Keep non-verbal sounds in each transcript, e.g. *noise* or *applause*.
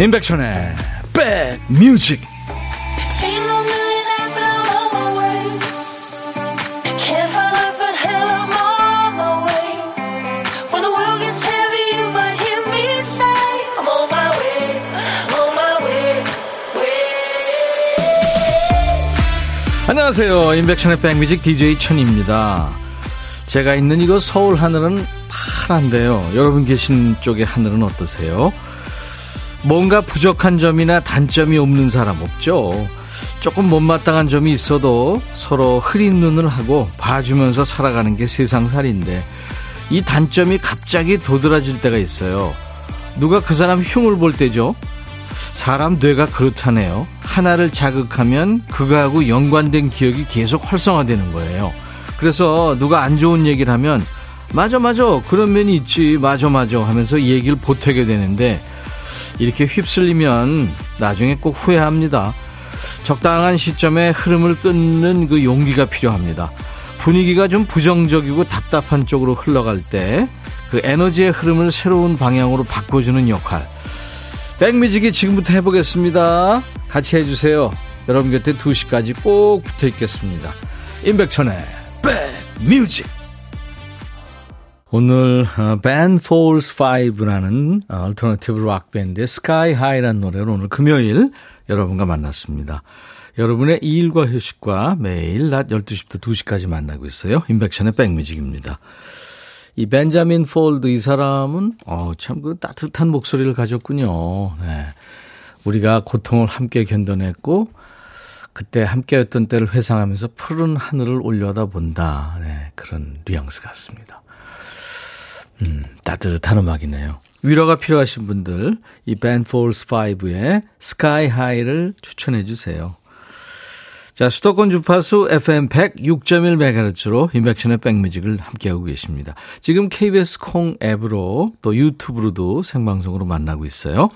임백천의 백뮤직. 안녕하세요. 임백천의 백뮤직 DJ 천입니다. 제가 있는 이곳 서울 하늘은 파란데요. 여러분 계신 쪽의 하늘은 어떠세요? 뭔가 부족한 점이나 단점이 없는 사람 없죠. 조금 못마땅한 점이 있어도 서로 흐린 눈을 하고 봐주면서 살아가는 게 세상살인데 이 단점이 갑자기 도드라질 때가 있어요. 누가 그 사람 흉을 볼 때죠. 사람 뇌가 그렇다네요. 하나를 자극하면 그거하고 연관된 기억이 계속 활성화되는 거예요. 그래서 누가 안 좋은 얘기를 하면 맞아 맞아 그런 면이 있지 맞아 맞아 하면서 얘기를 보태게 되는데 이렇게 휩쓸리면 나중에 꼭 후회합니다. 적당한 시점에 흐름을 끊는 그 용기가 필요합니다. 분위기가 좀 부정적이고 답답한 쪽으로 흘러갈 때 그 에너지의 흐름을 새로운 방향으로 바꿔주는 역할. 백뮤직이 지금부터 해보겠습니다. 같이 해주세요. 여러분 곁에 2시까지 꼭 붙어 있겠습니다. 임백천의 백뮤직. 오늘 벤 폴즈 파이브라는 얼터너티브 락 Sky High라는 노래로 오늘 금요일 여러분과 만났습니다. 여러분의 일과 휴식과 매일 낮 12시부터 2시까지 만나고 있어요. 임백천의 백뮤직입니다. 이 벤자민 폴드 이 사람은 어, 참 그 따뜻한 목소리를 가졌군요. 네. 우리가 고통을 함께 견뎌냈고 그때 함께였던 때를 회상하면서 푸른 하늘을 올려다 본다. 네, 그런 뉘앙스 같습니다. 음, 따뜻한 음악이네요. 위로가 필요하신 분들 이 밴폴스 5의 스카이 하이를 추천해 주세요. 자, 수도권 주파수 FM 106.1MHz로 인백션의 백뮤직을 함께하고 계십니다. 지금 KBS 콩 앱으로 또 유튜브로도 생방송으로 만나고 있어요.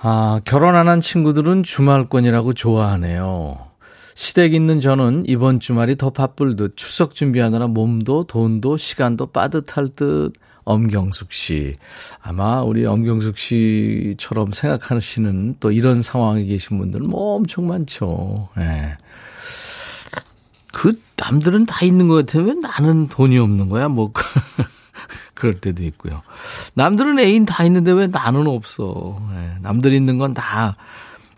아, 결혼 안 한 친구들은 주말권이라고 좋아하네요. 시댁 있는 저는 이번 주말이 더 바쁠 듯 추석 준비하느라 몸도 돈도 시간도 빠듯할 듯 엄경숙 씨. 아마 우리 엄경숙 씨처럼 생각하시는 또 이런 상황에 계신 분들은 뭐 엄청 많죠. 예. 그 남들은 다 있는 것 같아요. 왜 나는 돈이 없는 거야? 뭐 *laughs* 그럴 때도 있고요. 남들은 애인 다 있는데 왜 나는 없어? 예. 남들 있는 건 다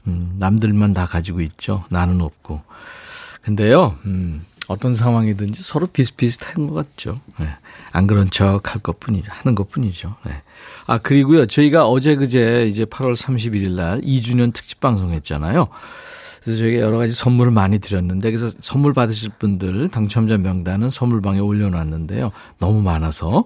음, 남들만 다 가지고 있죠. 나는 없고. 근데요, 음, 어떤 상황이든지 서로 비슷비슷한 것 같죠. 네. 안 그런 척 할 것 뿐이죠. 하는 것 뿐이죠. 네. 아, 그리고요, 저희가 어제 그제 이제 8월 31일 날 2주년 특집 방송 했잖아요. 그래서 저희가 여러 가지 선물을 많이 드렸는데, 그래서 선물 받으실 분들 당첨자 명단은 선물방에 올려놨는데요. 너무 많아서.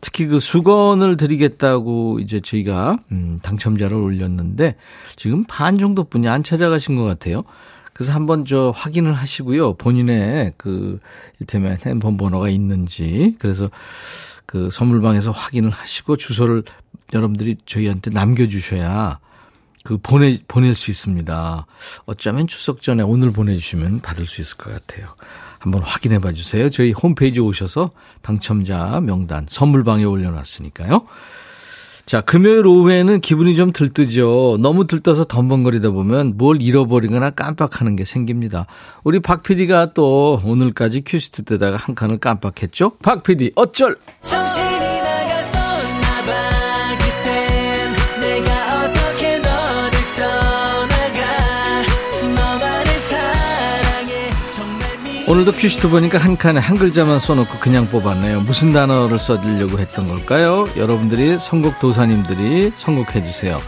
특히 그 수건을 드리겠다고 이제 저희가, 음, 당첨자를 올렸는데, 지금 반 정도뿐이 안 찾아가신 것 같아요. 그래서 한번 저 확인을 하시고요. 본인의 그, 이를테면 핸드폰 번호가 있는지. 그래서 그 선물방에서 확인을 하시고 주소를 여러분들이 저희한테 남겨주셔야 그 보내 보낼 수 있습니다. 어쩌면 추석 전에 오늘 보내주시면 받을 수 있을 것 같아요. 한번 확인해 봐 주세요. 저희 홈페이지 오셔서 당첨자 명단 선물방에 올려놨으니까요. 자, 금요일 오후에는 기분이 좀 들뜨죠. 너무 들떠서 덤벙거리다 보면 뭘 잃어버리거나 깜빡하는 게 생깁니다. 우리 박 PD가 또 오늘까지 큐시트 때다가 한 칸을 깜빡했죠? 박 PD, 어쩔! 정신이 오늘도 퀴즈트 보니까 한 칸에 한 글자만 써놓고 그냥 뽑았네요. 무슨 단어를 써드리려고 했던 걸까요? 여러분들이 선곡 도사님들이 선곡해 주세요.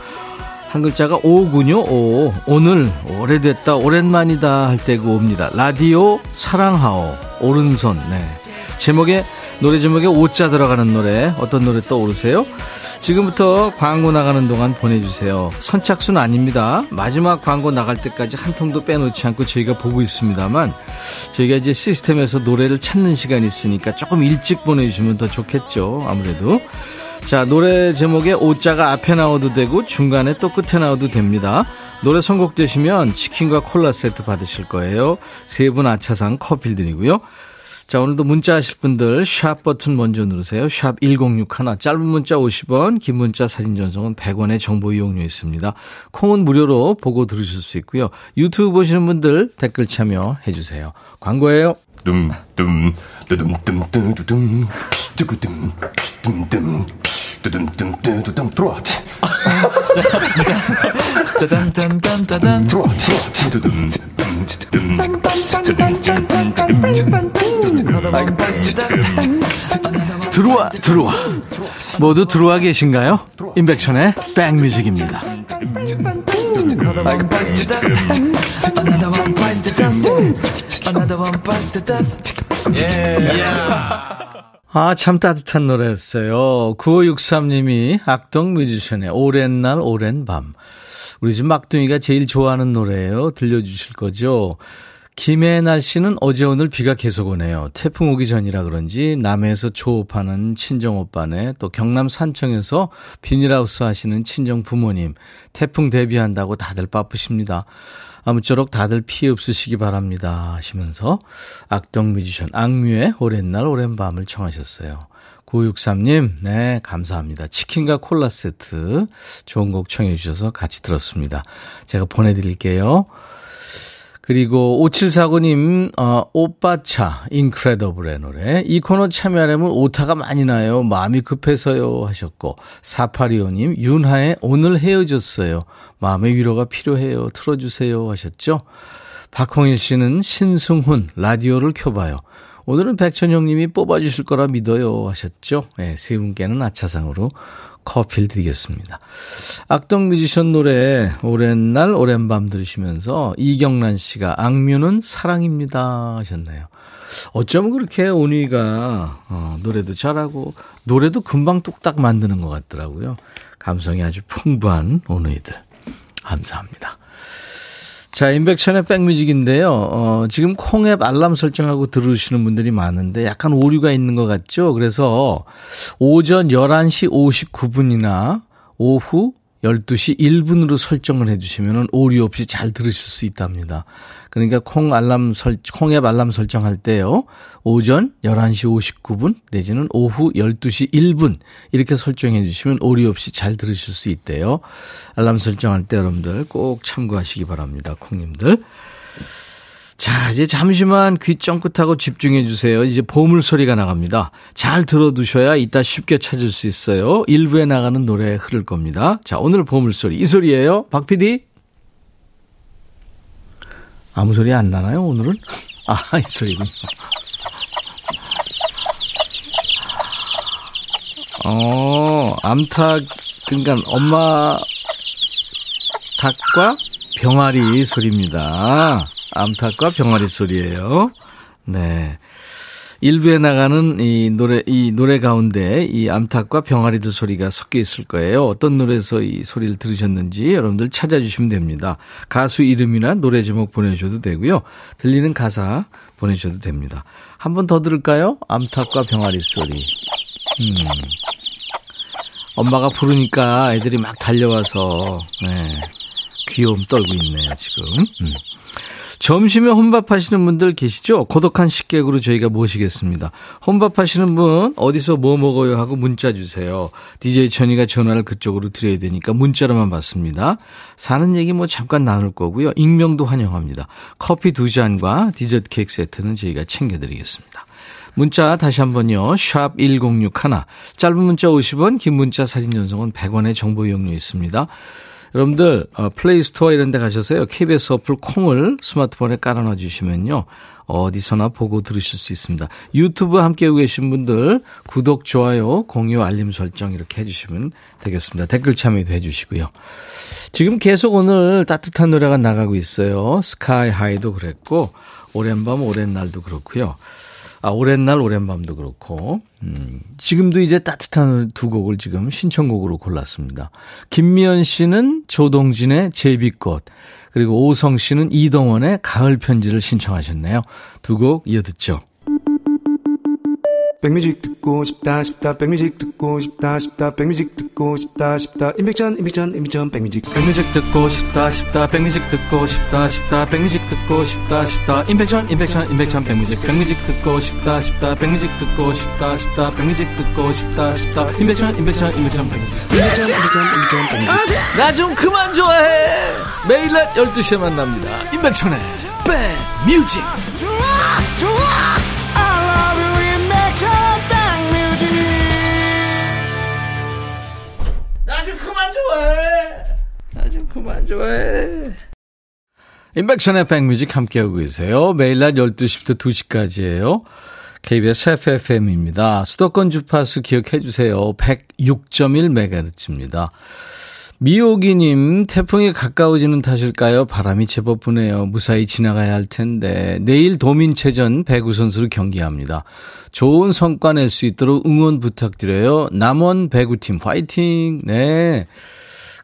한 글자가 오군요. 오. 오늘 오래됐다 오랜만이다 할때그 옵니다. 라디오 사랑하오 오른손. 네. 제목에 노래 제목에 오자 들어가는 노래 어떤 노래 떠오르세요? 지금부터 광고 나가는 동안 보내주세요. 선착순 아닙니다. 마지막 광고 나갈 때까지 한 통도 빼놓지 않고 저희가 보고 있습니다만 저희가 이제 시스템에서 노래를 찾는 시간이 있으니까 조금 일찍 보내주시면 더 좋겠죠. 아무래도. 자, 노래 제목에 오자가 앞에 나와도 되고 중간에 또 끝에 나와도 됩니다. 노래 선곡되시면 치킨과 콜라 세트 받으실 거예요. 세 분 아차상 커피 드리고요. 자, 오늘도 문자 하실 분들 샵 버튼 먼저 누르세요. 샵 1061. 짧은 문자 50원, 긴 문자 사진 전송은 100원의 정보 이용료 있습니다. 콩은 무료로 보고 들으실 수 있고요. 유튜브 보시는 분들 댓글 참여해 주세요. 광고예요. 둠둠 뚜둠 뚜두둠 뚜구둠 뚜둠 뚜둠 들어와. *laughs* 짜잔짠짠짠짠 들어와. 들어와 들어와. 모두 들어와 계신가요? 임백천의 백뮤직입니다. 아, 참 따뜻한 노래였어요. 9563님이 악동 뮤지션의 오랜 날, 오랜 밤. 우리 집 막둥이가 제일 좋아하는 노래예요. 들려주실 거죠? 김해 날씨는 어제 오늘 비가 계속 오네요. 태풍 오기 전이라 그런지 남해에서 조업하는 친정 오빠네 또 경남 산청에서 비닐하우스 하시는 친정 부모님 태풍 대비한다고 다들 바쁘십니다. 아무쪼록 다들 피해 없으시기 바랍니다 하시면서 악동 뮤지션 악뮤의 오랜 날 오랜 밤을 청하셨어요. 963님, 네, 감사합니다. 치킨과 콜라 세트 좋은 곡 청해 주셔서 같이 들었습니다. 제가 보내드릴게요. 그리고 5749님, 어, 오빠차, 인크레더블의 노래. 이 코너 참여하려면 오타가 많이 나요. 마음이 급해서요. 하셨고. 4825님, 윤하의 오늘 헤어졌어요. 마음의 위로가 필요해요. 틀어주세요. 하셨죠. 박홍일 씨는 신승훈, 라디오를 켜봐요. 오늘은 백천영님이 뽑아주실 거라 믿어요. 하셨죠. 네, 세 분께는 아차상으로 커피를 드리겠습니다. 악동 뮤지션 노래 오랜 날 오랜 밤 들으시면서 이경란 씨가 악뮤는 사랑입니다 하셨네요. 어쩌면 그렇게 온위가 어, 노래도 잘하고 노래도 금방 뚝딱 만드는 것 같더라고요. 감성이 아주 풍부한 온위들 감사합니다. 자, 인백천의 백뮤직인데요. 어, 지금 콩앱 알람 설정하고 들으시는 분들이 많은데 약간 오류가 있는 것 같죠? 그래서 오전 11시 59분이나 오후 12시 1분으로 설정을 해주시면 오류 없이 잘 들으실 수 있답니다. 그러니까 콩 알람 설, 콩앱 알람 설정할 때요. 오전 11시 59분 내지는 오후 12시 1분 이렇게 설정해 주시면 오류 없이 잘 들으실 수 있대요. 알람 설정할 때 여러분들 꼭 참고하시기 바랍니다. 콩님들. 자, 이제 잠시만 귀 쫑긋하고 집중해 주세요. 이제 보물 소리가 나갑니다. 잘 들어두셔야 이따 쉽게 찾을 수 있어요. 일부에 나가는 노래 흐를 겁니다. 자, 오늘 보물 소리 이 소리예요. 박 PD. 아무 소리 안 나나요, 오늘은? *laughs* 아, 이 소리군요. 어, 암탉, 그러니까 엄마 닭과 병아리 소리입니다. 암탉과 병아리 소리예요. 네. 일부에 나가는 이 노래, 이 노래 가운데 이 암탉과 병아리들 소리가 섞여 있을 거예요. 어떤 노래에서 이 소리를 들으셨는지 여러분들 찾아주시면 됩니다. 가수 이름이나 노래 제목 보내주셔도 되고요. 들리는 가사 보내주셔도 됩니다. 한 번 더 들을까요? 암탉과 병아리 소리. 음. 엄마가 부르니까 애들이 막 달려와서, 네. 귀여움 떨고 있네요, 지금. 음. 점심에 혼밥 하시는 분들 계시죠? 고독한 식객으로 저희가 모시겠습니다. 혼밥 하시는 분 어디서 뭐 먹어요 하고 문자 주세요. DJ 천이가 전화를 그쪽으로 드려야 되니까 문자로만 받습니다. 사는 얘기 뭐 잠깐 나눌 거고요. 익명도 환영합니다. 커피 두 잔과 디저트 케이크 세트는 저희가 챙겨드리겠습니다. 문자 다시 한번요. 샵 1061. 짧은 문자 50원, 긴 문자 사진 전송은 100원의 정보 이용료 있습니다. 여러분들 어, 플레이스토어 이런 데 가셔서요. KBS 어플 콩을 스마트폰에 깔아놔 주시면요. 어디서나 보고 들으실 수 있습니다. 유튜브 함께 계신 분들 구독, 좋아요, 공유, 알림 설정 이렇게 해주시면 되겠습니다. 댓글 참여도 해주시고요. 지금 계속 오늘 따뜻한 노래가 나가고 있어요. 스카이 하이도 그랬고 오랜 밤 오랜 날도 그렇고요. 아, 오랜 날, 오랜 밤도 그렇고, 음, 지금도 이제 따뜻한 두 곡을 지금 신청곡으로 골랐습니다. 김미연 씨는 조동진의 제비꽃, 그리고 오성 씨는 이동원의 가을 편지를 신청하셨네요. 두 곡 이어 듣죠. 백뮤직 듣고 싶다 싶다 백뮤직 듣고 싶다 싶다 백뮤직 듣고 싶다 싶다. 임백천 임백천 임백천 백뮤직. 백뮤직 듣고 싶다 싶다 백뮤직 듣고 싶다 싶다 백뮤직 듣고 싶다 싶다. 임백천 임백천 임백천 백뮤직. 백뮤직 듣고 싶다 싶다 백뮤직 듣고 싶다 싶다 백뮤직 듣고 싶다 싶다. 임백천 임백천 임백천 백뮤직. 임백천 임백천 백뮤직. 나 좀 그만 좋아해. 매일 낮 12시에 만납니다. 임백천의 백뮤직 좋아해. 나 좀 그만 좋아해. 인백션의 백뮤직 함께하고 계세요. 매일 낮 12시부터 2시까지예요. KBS FFM입니다. 수도권 주파수 기억해 주세요. 106.1MHz입니다. 미호기님, 태풍이 가까워지는 탓일까요? 바람이 제법 부네요. 무사히 지나가야 할 텐데. 내일 도민체전 배구 선수로 경기합니다. 좋은 성과 낼 수 있도록 응원 부탁드려요. 남원 배구팀 화이팅! 네.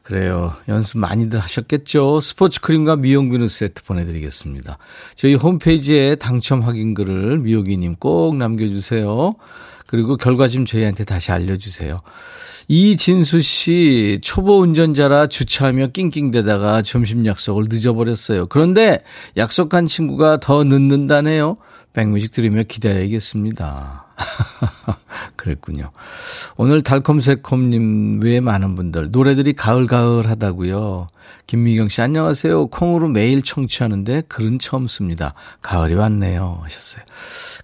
그래요. 연습 많이들 하셨겠죠? 스포츠 크림과 미용 비누 세트 보내드리겠습니다. 저희 홈페이지에 당첨 확인글을 미호기님 꼭 남겨주세요. 그리고 결과 좀 저희한테 다시 알려주세요. 이진수 씨, 초보 운전자라 주차하며 낑낑대다가 점심 약속을 늦어버렸어요. 그런데 약속한 친구가 더 늦는다네요. 백뮤직 들으며 기다려야겠습니다. *laughs* 그랬군요. 오늘 달콤새콤님 외에 많은 분들, 노래들이 가을가을 하다고요. 김미경 씨, 안녕하세요. 콩으로 매일 청취하는데 글은 처음 씁니다. 가을이 왔네요. 하셨어요.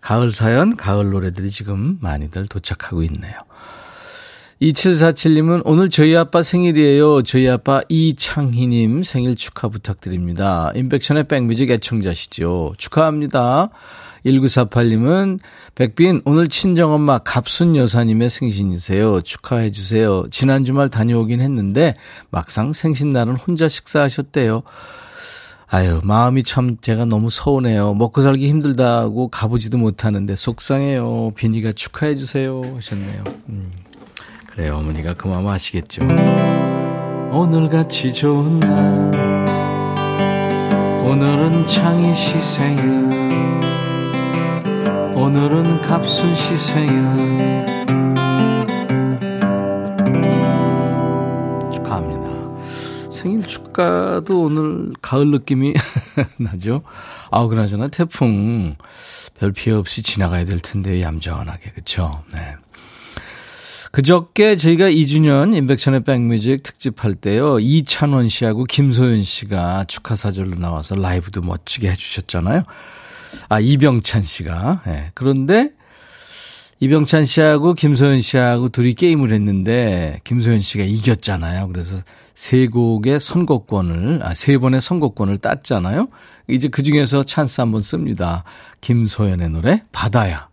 가을 사연, 가을 노래들이 지금 많이들 도착하고 있네요. 2747님은 오늘 저희 아빠 생일이에요. 저희 아빠 이창희님 생일 축하 부탁드립니다. 인백션의 백뮤직 애청자시죠. 축하합니다. 1948님은 백빈 오늘 친정엄마 갑순 여사님의 생신이세요. 축하해 주세요. 지난 주말 다녀오긴 했는데 막상 생신날은 혼자 식사하셨대요. 아유 마음이 참 제가 너무 서운해요. 먹고 살기 힘들다고 가보지도 못하는데 속상해요. 비니가 축하해 주세요 하셨네요. 음. 그래요 어머니가 그 마음 아시겠죠. 오늘같이 좋은 날 오늘은 창희 씨 생일 오늘은 갑순 씨 생일 축하합니다. 생일 축가도 오늘 가을 느낌이 *laughs* 나죠. 아, 그나저나 태풍 별 피해 없이 지나가야 될 텐데 얌전하게 그쵸? 네. 그저께 저희가 2주년 인백션의 백뮤직 특집할 때요. 이찬원 씨하고 김소연 씨가 축하사절로 나와서 라이브도 멋지게 해주셨잖아요. 아, 이병찬 씨가. 네. 그런데 이병찬 씨하고 김소연 씨하고 둘이 게임을 했는데 김소연 씨가 이겼잖아요. 그래서 세 곡의 선곡권을, 아, 세 번의 선곡권을 땄잖아요. 이제 그 중에서 찬스 한번 씁니다. 김소연의 노래, 바다야.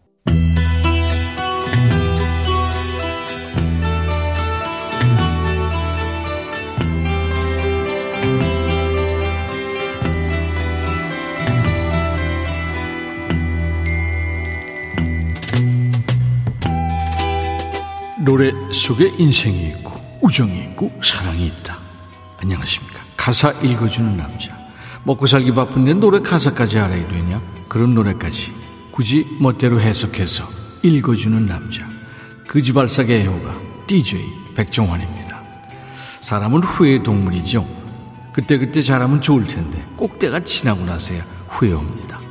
노래 속에 인생이 있고 우정이 있고 사랑이 있다. 안녕하십니까. 가사 읽어주는 남자. 먹고 살기 바쁜데 노래 가사까지 알아야 되냐? 그런 노래까지 굳이 멋대로 해석해서 읽어주는 남자. 그지발사계 애호가 DJ 백종환입니다. 사람은 후회의 동물이죠. 그때그때 잘하면 좋을 텐데 꼭 때가 지나고 나서야 후회옵니다.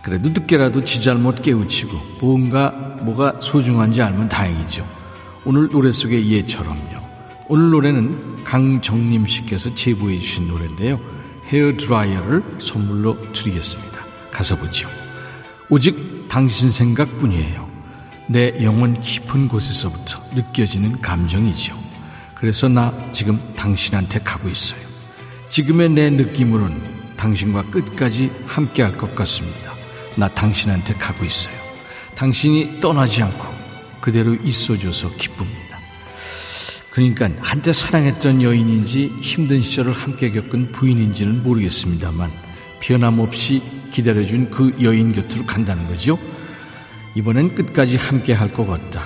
그래도 늦게라도 지 잘못 깨우치고 뭔가 뭐가 소중한지 알면 다행이죠. 오늘 노래 속의 예처럼요. 오늘 노래는 강정림 씨께서 제보해 주신 노래인데요. 헤어 드라이어를 선물로 드리겠습니다. 가서 보죠. 오직 당신 생각뿐이에요. 내 영혼 깊은 곳에서부터 느껴지는 감정이죠. 그래서 나 지금 당신한테 가고 있어요. 지금의 내 느낌으로는 당신과 끝까지 함께 할 것 같습니다. 나 당신한테 가고 있어요. 당신이 떠나지 않고 그대로 있어줘서 기쁩니다. 그러니까 한때 사랑했던 여인인지 힘든 시절을 함께 겪은 부인인지는 모르겠습니다만 변함없이 기다려준 그 여인 곁으로 간다는 거죠. 이번엔 끝까지 함께 할 것 같다.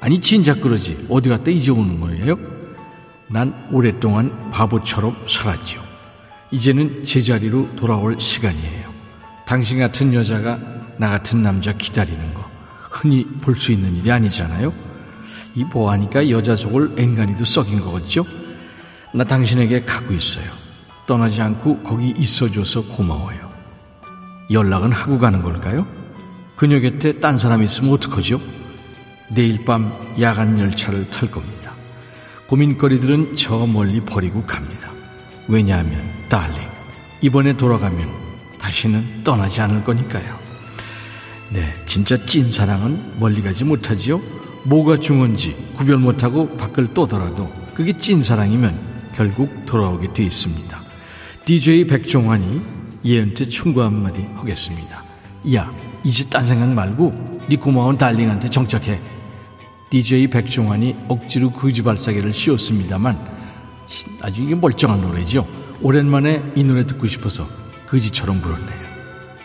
아니 진작 그러지 어디 갔다 이제 오는 거예요? 난 오랫동안 바보처럼 살았죠. 이제는 제자리로 돌아올 시간이에요. 당신 같은 여자가 나 같은 남자 기다리는 거 흔히 볼 수 있는 일이 아니잖아요. 이 보아니까 여자 속을 앵간히도 썩인 거겠죠? 나 당신에게 가고 있어요. 떠나지 않고 거기 있어줘서 고마워요. 연락은 하고 가는 걸까요? 그녀 곁에 딴 사람 있으면 어떡하죠? 내일 밤 야간 열차를 탈 겁니다. 고민거리들은 저 멀리 버리고 갑니다. 왜냐하면, 달링, 이번에 돌아가면 다시는 떠나지 않을 거니까요. 네, 진짜 찐 사랑은 멀리 가지 못하지요? 뭐가 중요한지 구별 못하고 밖을 떠더라도 그게 찐 사랑이면 결국 돌아오게 돼 있습니다. DJ 백종환이 예은트 충고 한마디 하겠습니다. 야, 이제 딴 생각 말고 네 고마운 달링한테 정착해. DJ 백종환이 억지로 거지 발사계를 씌웠습니다만 아주 이게 멀쩡한 노래죠. 오랜만에 이 노래 듣고 싶어서 거지처럼 부르네요.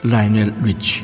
라이넬 리치,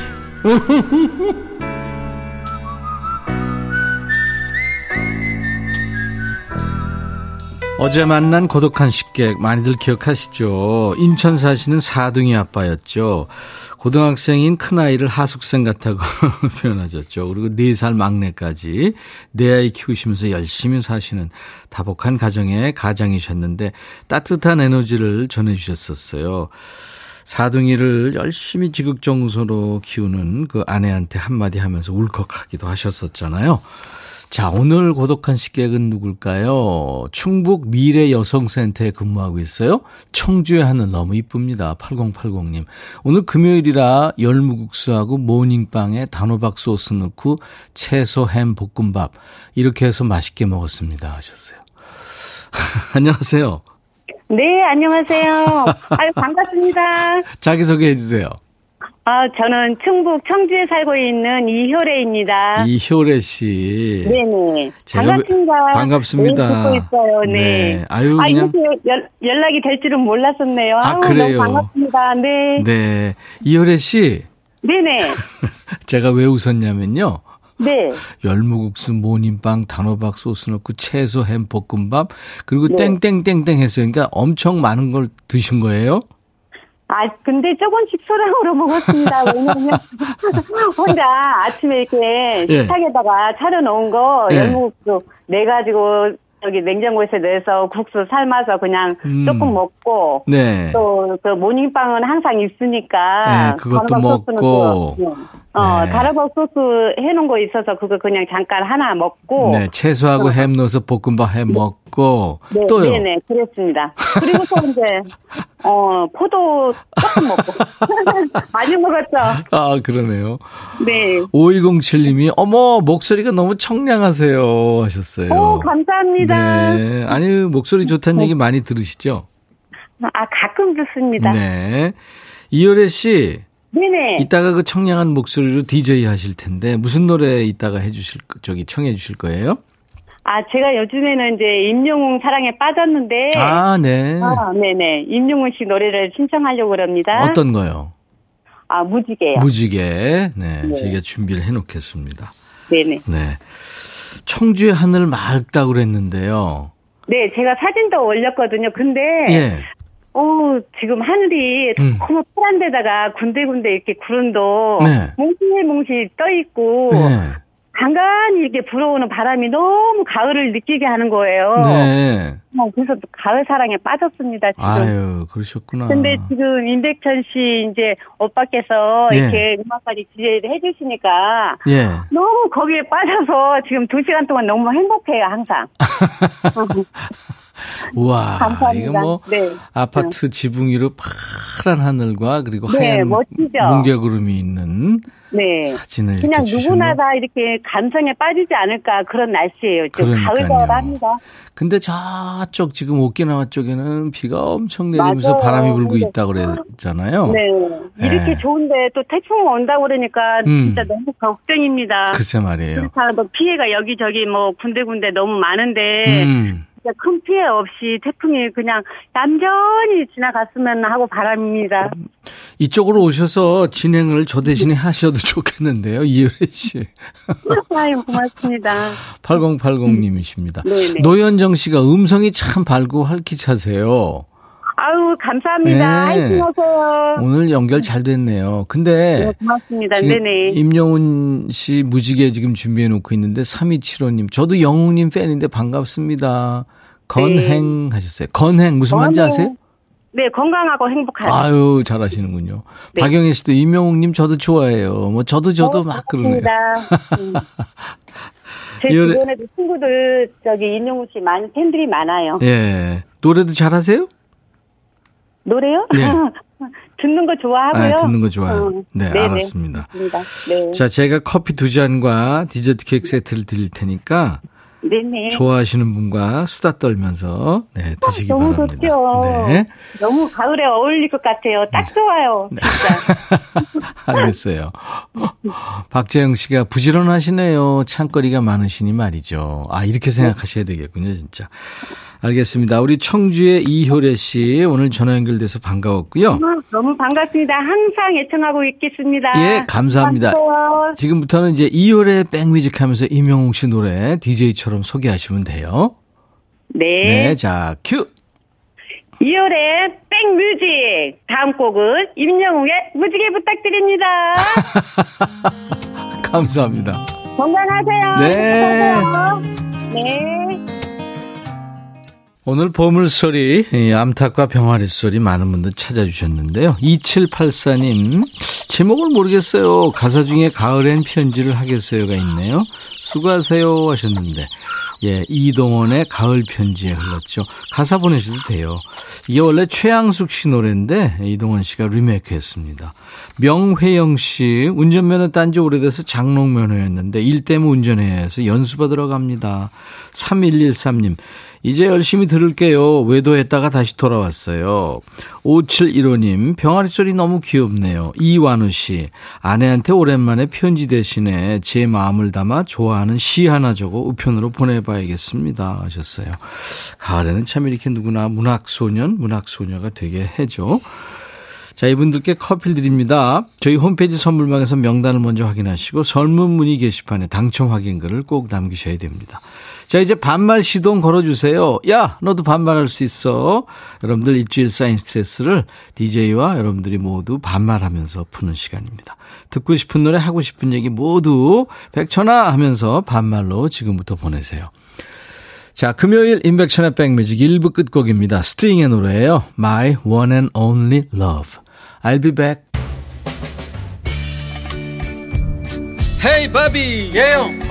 *laughs* 어제 만난 고독한 식객 많이들 기억하시죠? 인천 사시는 사둥이 아빠였죠. 고등학생인 큰아이를 하숙생 같다고 *laughs* 표현하셨죠. 그리고 4살 막내까지 내 아이 키우시면서 열심히 사시는 다복한 가정의 가장이셨는데 따뜻한 에너지를 전해주셨었어요. 사둥이를 열심히 지극정성으로 키우는 그 아내한테 한마디 하면서 울컥하기도 하셨었잖아요. 자, 오늘 고독한 식객은 누굴까요? 충북 미래 여성센터에 근무하고 있어요. 청주의 하늘 너무 이쁩니다. 8080님. 오늘 금요일이라 열무국수하고 모닝빵에 단호박 소스 넣고 채소 햄 볶음밥 이렇게 해서 맛있게 먹었습니다. 하셨어요. *laughs* 안녕하세요. 네, 안녕하세요. *laughs* 아유, 반갑습니다. 자기소개해 주세요. 아, 저는 충북 청주에 살고 있는 이효래입니다. 이효래 씨. 네네. 반갑습니다. 왜- 반갑습니다. 네, 듣고 있어요. 네. 네. 아유, 아, 그냥- 연, 연락이 될 줄은 몰랐었네요. 아, 아우, 그래요? 반갑습니다. 네. 네. 이효래 씨. 네네. *laughs* 제가 왜 웃었냐면요. 네. 열무국수, 모닝빵, 단호박 소스 넣고 채소, 햄, 볶음밥 그리고 네. 땡땡땡땡 했어요. 그러니까 엄청 많은 걸 드신 거예요? 아, 근데 조금씩 소량으로 먹었습니다. *laughs* 왜냐면, 혼자 아침에 이렇게 예. 식탁에다가 차려놓은 거, 예. 열무국수 내가지고, 여기 냉장고에서 내서 국수 삶아서 그냥 음. 조금 먹고, 네. 또, 그 모닝빵은 항상 있으니까. 네, 그것도 먹고. 또, 어, 네. 다라박 소스 해놓은 거 있어서 그거 그냥 잠깐 하나 먹고. 네, 채소하고 햄 넣어서 볶음밥 해 먹고 네, 또요. 네네, 그랬습니다. 그리고 또 이제, *laughs* 어, 포도 조금 먹고. *laughs* 많이 먹었죠. 아, 그러네요. 네. 5207님이 어머, 목소리가 너무 청량하세요 하셨어요. 오, 감사합니다. 네. 아니, 목소리 좋다는 얘기 많이 들으시죠? 아, 가끔 듣습니다. 네. 이효래 씨, 네네. 이따가 그 청량한 목소리로 DJ 하실 텐데 무슨 노래 이따가 해주실 거- 저기 청해 주실 거예요? 아, 제가 요즘에는 이제 임영웅 사랑에 빠졌는데. 아, 네. 아, 네네. 임영웅 씨 노래를 신청하려고 합니다. 어떤 거요? 아, 무지개요. 무지개. 네, 네. 저희가 준비를 해놓겠습니다. 네네. 네. 청주의 하늘 맑다고 그랬는데요. 네, 제가 사진도 올렸거든요. 근데, 예. 어, 지금 하늘이 음. 너무 푸란 데다가 군데군데 이렇게 구름도 네. 몽실몽실 떠 있고, 네. 간간히 이렇게 불어오는 바람이 너무 가을을 느끼게 하는 거예요. 네. 어, 그래서 또 가을 사랑에 빠졌습니다, 지금. 아유, 그러셨구나. 근데 지금 임백천 씨 이제 오빠께서 예. 이렇게 음악까지 디제이를 해주시니까 예. 너무 거기에 빠져서 지금 두 시간 동안 너무 행복해요, 항상. *laughs* 우와. 감사합니다. 이거 뭐 네. 아파트 지붕 위로 파란 하늘과 그리고 네, 하얀 멋지죠? 뭉게구름이 있는 네. 사진을 그냥 이렇게 누구나. 다 이렇게 감성에 빠지지 않을까 그런 날씨예요. 지금. 가을가을합니다. 근데 저쪽 지금 오키나와 쪽에는 비가 엄청 내리면서 맞아요. 바람이 불고 근데- 있다고 그랬잖아요. 네. 이렇게 네. 좋은데 또 태풍 온다고 그러니까 음. 진짜 너무 걱정입니다. 글쎄 말이에요. 뭐 피해가 여기저기 뭐 군데군데 너무 많은데 음. 큰 피해 없이 태풍이 그냥 얌전히 지나갔으면 하고 바랍니다. 이쪽으로 오셔서 진행을 저 대신에 하셔도 *laughs* 좋겠는데요. 이효래 씨. 아유 고맙습니다. 8080님이십니다. 네네. 노현정 씨가 음성이 참 밝고 활기차세요. 아유 감사합니다. 네. 화이팅 하세요. 오늘 연결 잘 됐네요. 근데 네, 고맙습니다. 네네. 임영훈 씨 무지개 지금 준비해 놓고 있는데 3275님 저도 영웅님 팬인데 반갑습니다. 건행 하셨어요. 건행 무슨 말인지. 아세요? 네 건강하고 행복하세요. 아유 잘하시는군요. 네. 박영애 씨도 임영웅님 저도 좋아해요. 뭐 저도 저도 어, 막 그러네요. *laughs* 음. 제 주변에도 친구들 저기 인용우 씨 많은 팬들이 많아요. 예 노래도 잘하세요? 노래요? 네. *laughs* 듣는 거 좋아하고요. 아, 듣는 거 좋아요. 어, 네, 네네. 알았습니다. 네. 자 제가 커피 두 잔과 디저트 케이크 세트를 드릴 테니까 네네. 좋아하시는 분과 수다 떨면서 네 드시기 너무 바랍니다. 좋죠. 네. 너무 가을에 어울릴 것 같아요. 딱 좋아요. 진짜. *laughs* 알겠어요. 박재영 씨가 부지런하시네요. 창거리가 많으시니 말이죠. 아, 이렇게 생각하셔야 되겠군요, 진짜. 알겠습니다. 우리 청주의 이효래 씨, 오늘 전화 연결돼서 반가웠고요. 너무 반갑습니다. 항상 애청하고 있겠습니다. 예, 감사합니다. 고마워요. 지금부터는 이제 이효래 백뮤직 하면서 임영웅 씨 노래 DJ처럼 소개하시면 돼요. 네. 네, 자, 큐! 이열의 백뮤직. 다음 곡은 임영웅의 무지개 부탁드립니다. *laughs* 감사합니다. 건강하세요. 네. 행복하세요. 네. 오늘 보물소리, 이 암탉과 병아리 소리 많은 분들 찾아주셨는데요. 2784님, 제목을 모르겠어요. 가사 중에 가을엔 편지를 하겠어요가 있네요. 수고하세요 하셨는데, 예, 이동원의 가을 편지에 흘렀죠. 가사 보내셔도 돼요. 이게 원래 최양숙 씨 노래인데, 이동원 씨가 리메이크 했습니다. 명회영 씨, 운전면허 딴 지 오래돼서 장롱면허였는데, 일 때문에 운전해야 해서 연수받으러 갑니다. 3113님, 이제 열심히 들을게요. 외도했다가 다시 돌아왔어요. 5715님, 병아리 소리 너무 귀엽네요. 이완우 씨, 아내한테 오랜만에 편지 대신에 제 마음을 담아 좋아하는 시 하나 적어 우편으로 보내봐야겠습니다. 하셨어요. 가을에는 참 이렇게 누구나 문학소년, 문학소녀가 되게 해죠. 자, 이분들께 커피를 드립니다. 저희 홈페이지 선물방에서 명단을 먼저 확인하시고 설문 문의 게시판에 당첨 확인글을 꼭 남기셔야 됩니다. 자, 이제 반말 시동 걸어주세요. 야, 너도 반말할 수 있어. 여러분들 일주일 쌓인 스트레스를 DJ와 여러분들이 모두 반말하면서 푸는 시간입니다. 듣고 싶은 노래, 하고 싶은 얘기 모두 백천아 하면서 반말로 지금부터 보내세요. 자, 금요일 인백천의 백뮤직 1부 끝곡입니다. 스트링의 노래예요. My One and Only Love. I'll be back. 헤이 바비 예영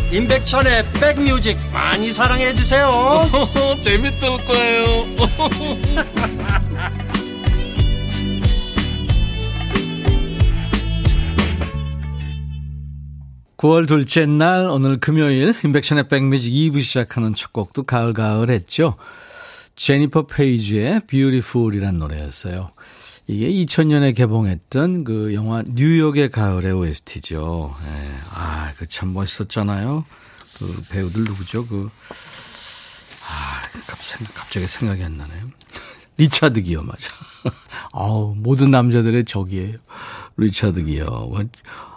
임백천의 백뮤직 많이 사랑해 주세요 *laughs* 재밌을 거예요 *laughs* 9월 둘째 날 오늘 금요일 인백션의 백뮤직 2부 시작하는 첫 곡도 가을가을했죠. 제니퍼 페이지의 Beautiful이란 노래였어요. 이게 2000년에 개봉했던 그 영화 뉴욕의 가을의 OST죠. 예. 아, 그 참 멋있었잖아요. 그 배우들 누구죠? 그 아, 갑자기, 갑자기 생각이 안 나네요. *laughs* 리차드 기어 맞아. *laughs* 아우, 모든 남자들의 적이에요. 리차드 기어.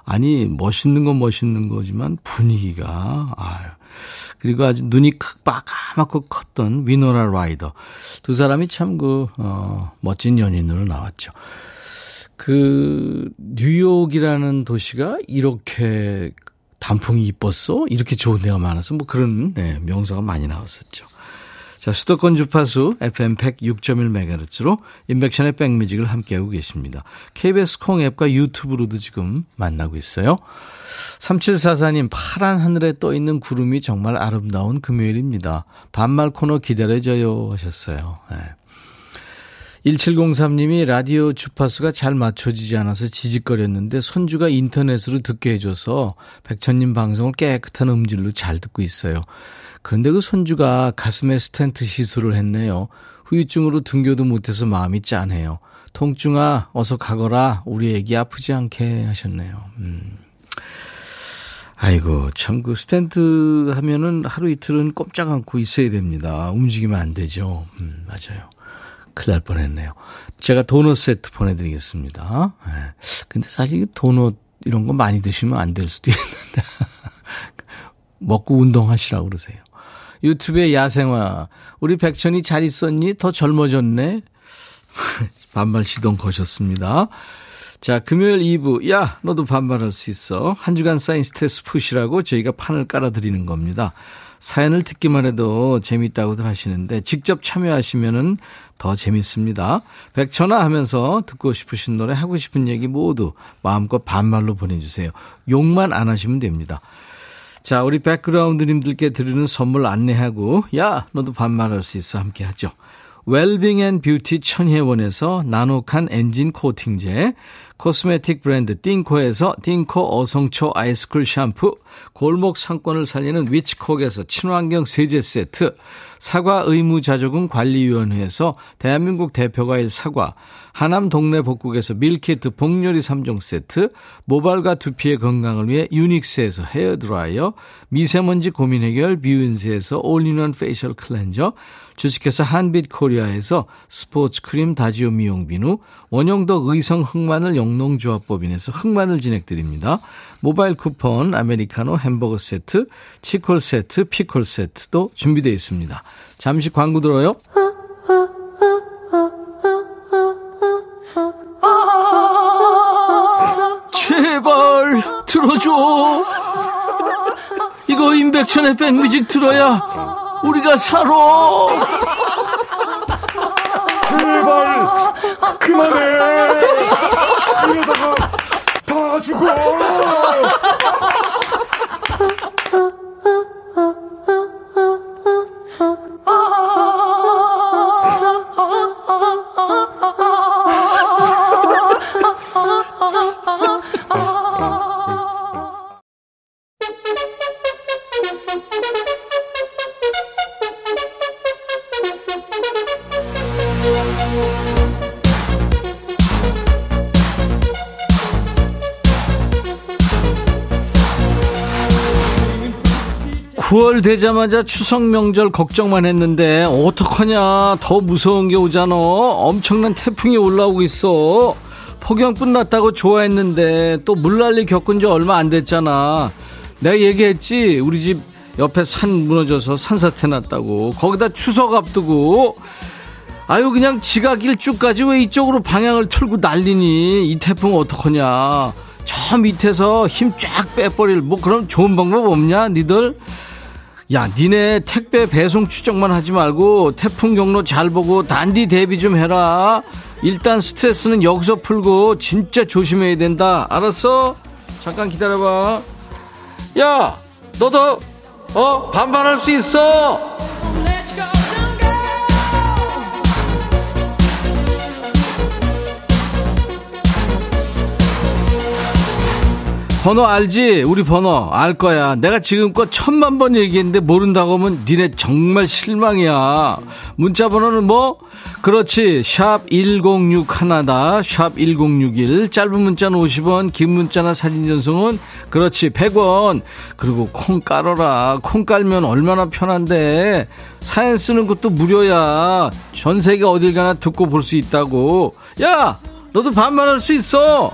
아니, 멋있는 건 멋있는 거지만 분위기가, 아유. 그리고 아주 눈이 빡까맣고 컸던 위노나 라이더. 두 사람이 참 그, 어, 멋진 연인으로 나왔죠. 그, 뉴욕이라는 도시가 이렇게 단풍이 이뻤어? 이렇게 좋은 데가 많아서 뭐 그런 네, 명소가 많이 나왔었죠. 자, 수도권 주파수 FM 106.1MHz로 인백션의 백뮤직을 함께하고 계십니다. KBS 콩 앱과 유튜브로도 지금 만나고 있어요. 3744님, 파란 하늘에 떠 있는 구름이 정말 아름다운 금요일입니다. 반말 코너 기다려져요 하셨어요. 네. 1703님이 라디오 주파수가 잘 맞춰지지 않아서 지직거렸는데 손주가 인터넷으로 듣게 해줘서 백천님 방송을 깨끗한 음질로 잘 듣고 있어요. 그런데 그 손주가 가슴에 스텐트 시술을 했네요. 후유증으로 등교도 못해서 마음이 짠해요. 통증아, 어서 가거라. 우리 애기 아프지 않게 하셨네요. 음. 아이고, 참, 그 스텐트 하면은 하루 이틀은 꼼짝 않고 있어야 됩니다. 움직이면 안 되죠. 음, 맞아요. 큰일 날 뻔했네요. 제가 도넛 세트 보내드리겠습니다. 네. 근데 사실 도넛 이런 거 많이 드시면 안 될 수도 있는데. *laughs* 먹고 운동하시라고 그러세요. 유튜브의 야생화. 우리 백천이 잘 있었니? 더 젊어졌네? *laughs* 반발 시동 거셨습니다. 자, 금요일 2부. 야, 너도 반발할 수 있어. 한 주간 쌓인 스트레스 푸시라고 저희가 판을 깔아드리는 겁니다. 사연을 듣기만 해도 재밌다고들 하시는데 직접 참여하시면은 더 재밌습니다. 백천아 하면서 듣고 싶으신 노래 하고 싶은 얘기 모두 마음껏 반말로 보내주세요. 욕만 안 하시면 됩니다. 자, 우리 백그라운드님들께 드리는 선물 안내하고, 야, 너도 반말할 수 있어. 함께 하죠. 웰빙 and 뷰티 천혜원에서 나노칸 엔진 코팅제, 코스메틱 브랜드 띵코에서 띵코 어성초 아이스쿨 샴푸, 골목 상권을 살리는 위치콕에서 친환경 세제 세트, 사과 의무자조금 관리위원회에서 대한민국 대표과일 사과, 하남 동네 복국에서 밀키트 복요리 3종 세트, 모발과 두피의 건강을 위해 유닉스에서 헤어드라이어, 미세먼지 고민 해결 뷰인스에서 올인원 facial 클렌저, 주식회사 한빛코리아에서 스포츠 크림 다지오 미용 비누, 원형덕 의성 흑마늘 영농조합법인에서 흑마늘 진액 드립니다. 모바일 쿠폰, 아메리카노 햄버거 세트, 치콜 세트, 피콜 세트도 준비되어 있습니다. 잠시 광고 들어요. 제발 들어줘. 이거 임백천의 백뮤직 들어야 우리가 살아. 제발 그만해. *laughs* 이러다가 다 죽어. 구월 되자마자 추석 명절 걱정만 했는데 어떡하냐? 더 무서운 게 오잖아. 엄청난 태풍이 올라오고 있어. 폭염 끝났다고 좋아했는데 또 물난리 겪은 지 얼마 안 됐잖아. 내가 얘기했지? 우리 집 옆에 산 무너져서 산사태 났다고. 거기다 추석 앞두고. 아유 그냥 지각 일주까지 왜 이쪽으로 방향을 틀고 난리니? 이 태풍 어떡하냐? 저 밑에서 힘 쫙 빼버릴 뭐 그런 좋은 방법 없냐 니들 야, 니네 택배 배송 추적만 하지 말고 태풍 경로 잘 보고 단디 대비 좀 해라. 일단 스트레스는 여기서 풀고 진짜 조심해야 된다. 알았어? 잠깐 기다려봐. 야, 너도 어 반반할 수 있어. 번호 알지? 우리 번호 알 거야. 내가 지금껏 천만 번 얘기했는데 모른다고 하면 니네 정말 실망이야. 문자 번호는 뭐? 그렇지. 샵 1061 하나다. 샵 1061. 짧은 문자는 50원, 긴 문자나 사진 전송은 그렇지. 100원. 그리고 콩 깔어라. 콩 깔면 얼마나 편한데. 사연 쓰는 것도 무료야. 전 세계 어딜 가나 듣고 볼 수 있다고. 야! 너도 반말할 수 있어.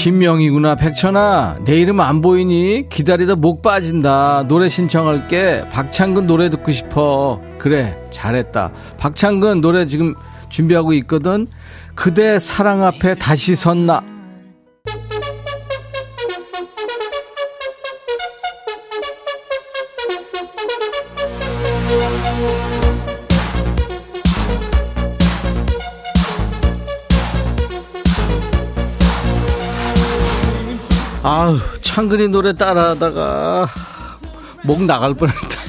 김명희구나. 백천아 내 이름 안 보이니? 기다리다 목 빠진다. 노래 신청할게. 박창근 노래 듣고 싶어. 그래 잘했다. 박창근 노래 지금 준비하고 있거든. 그대 사랑 앞에 다시 섰나? 아우, 창근이 노래 따라하다가 목 나갈 뻔했다.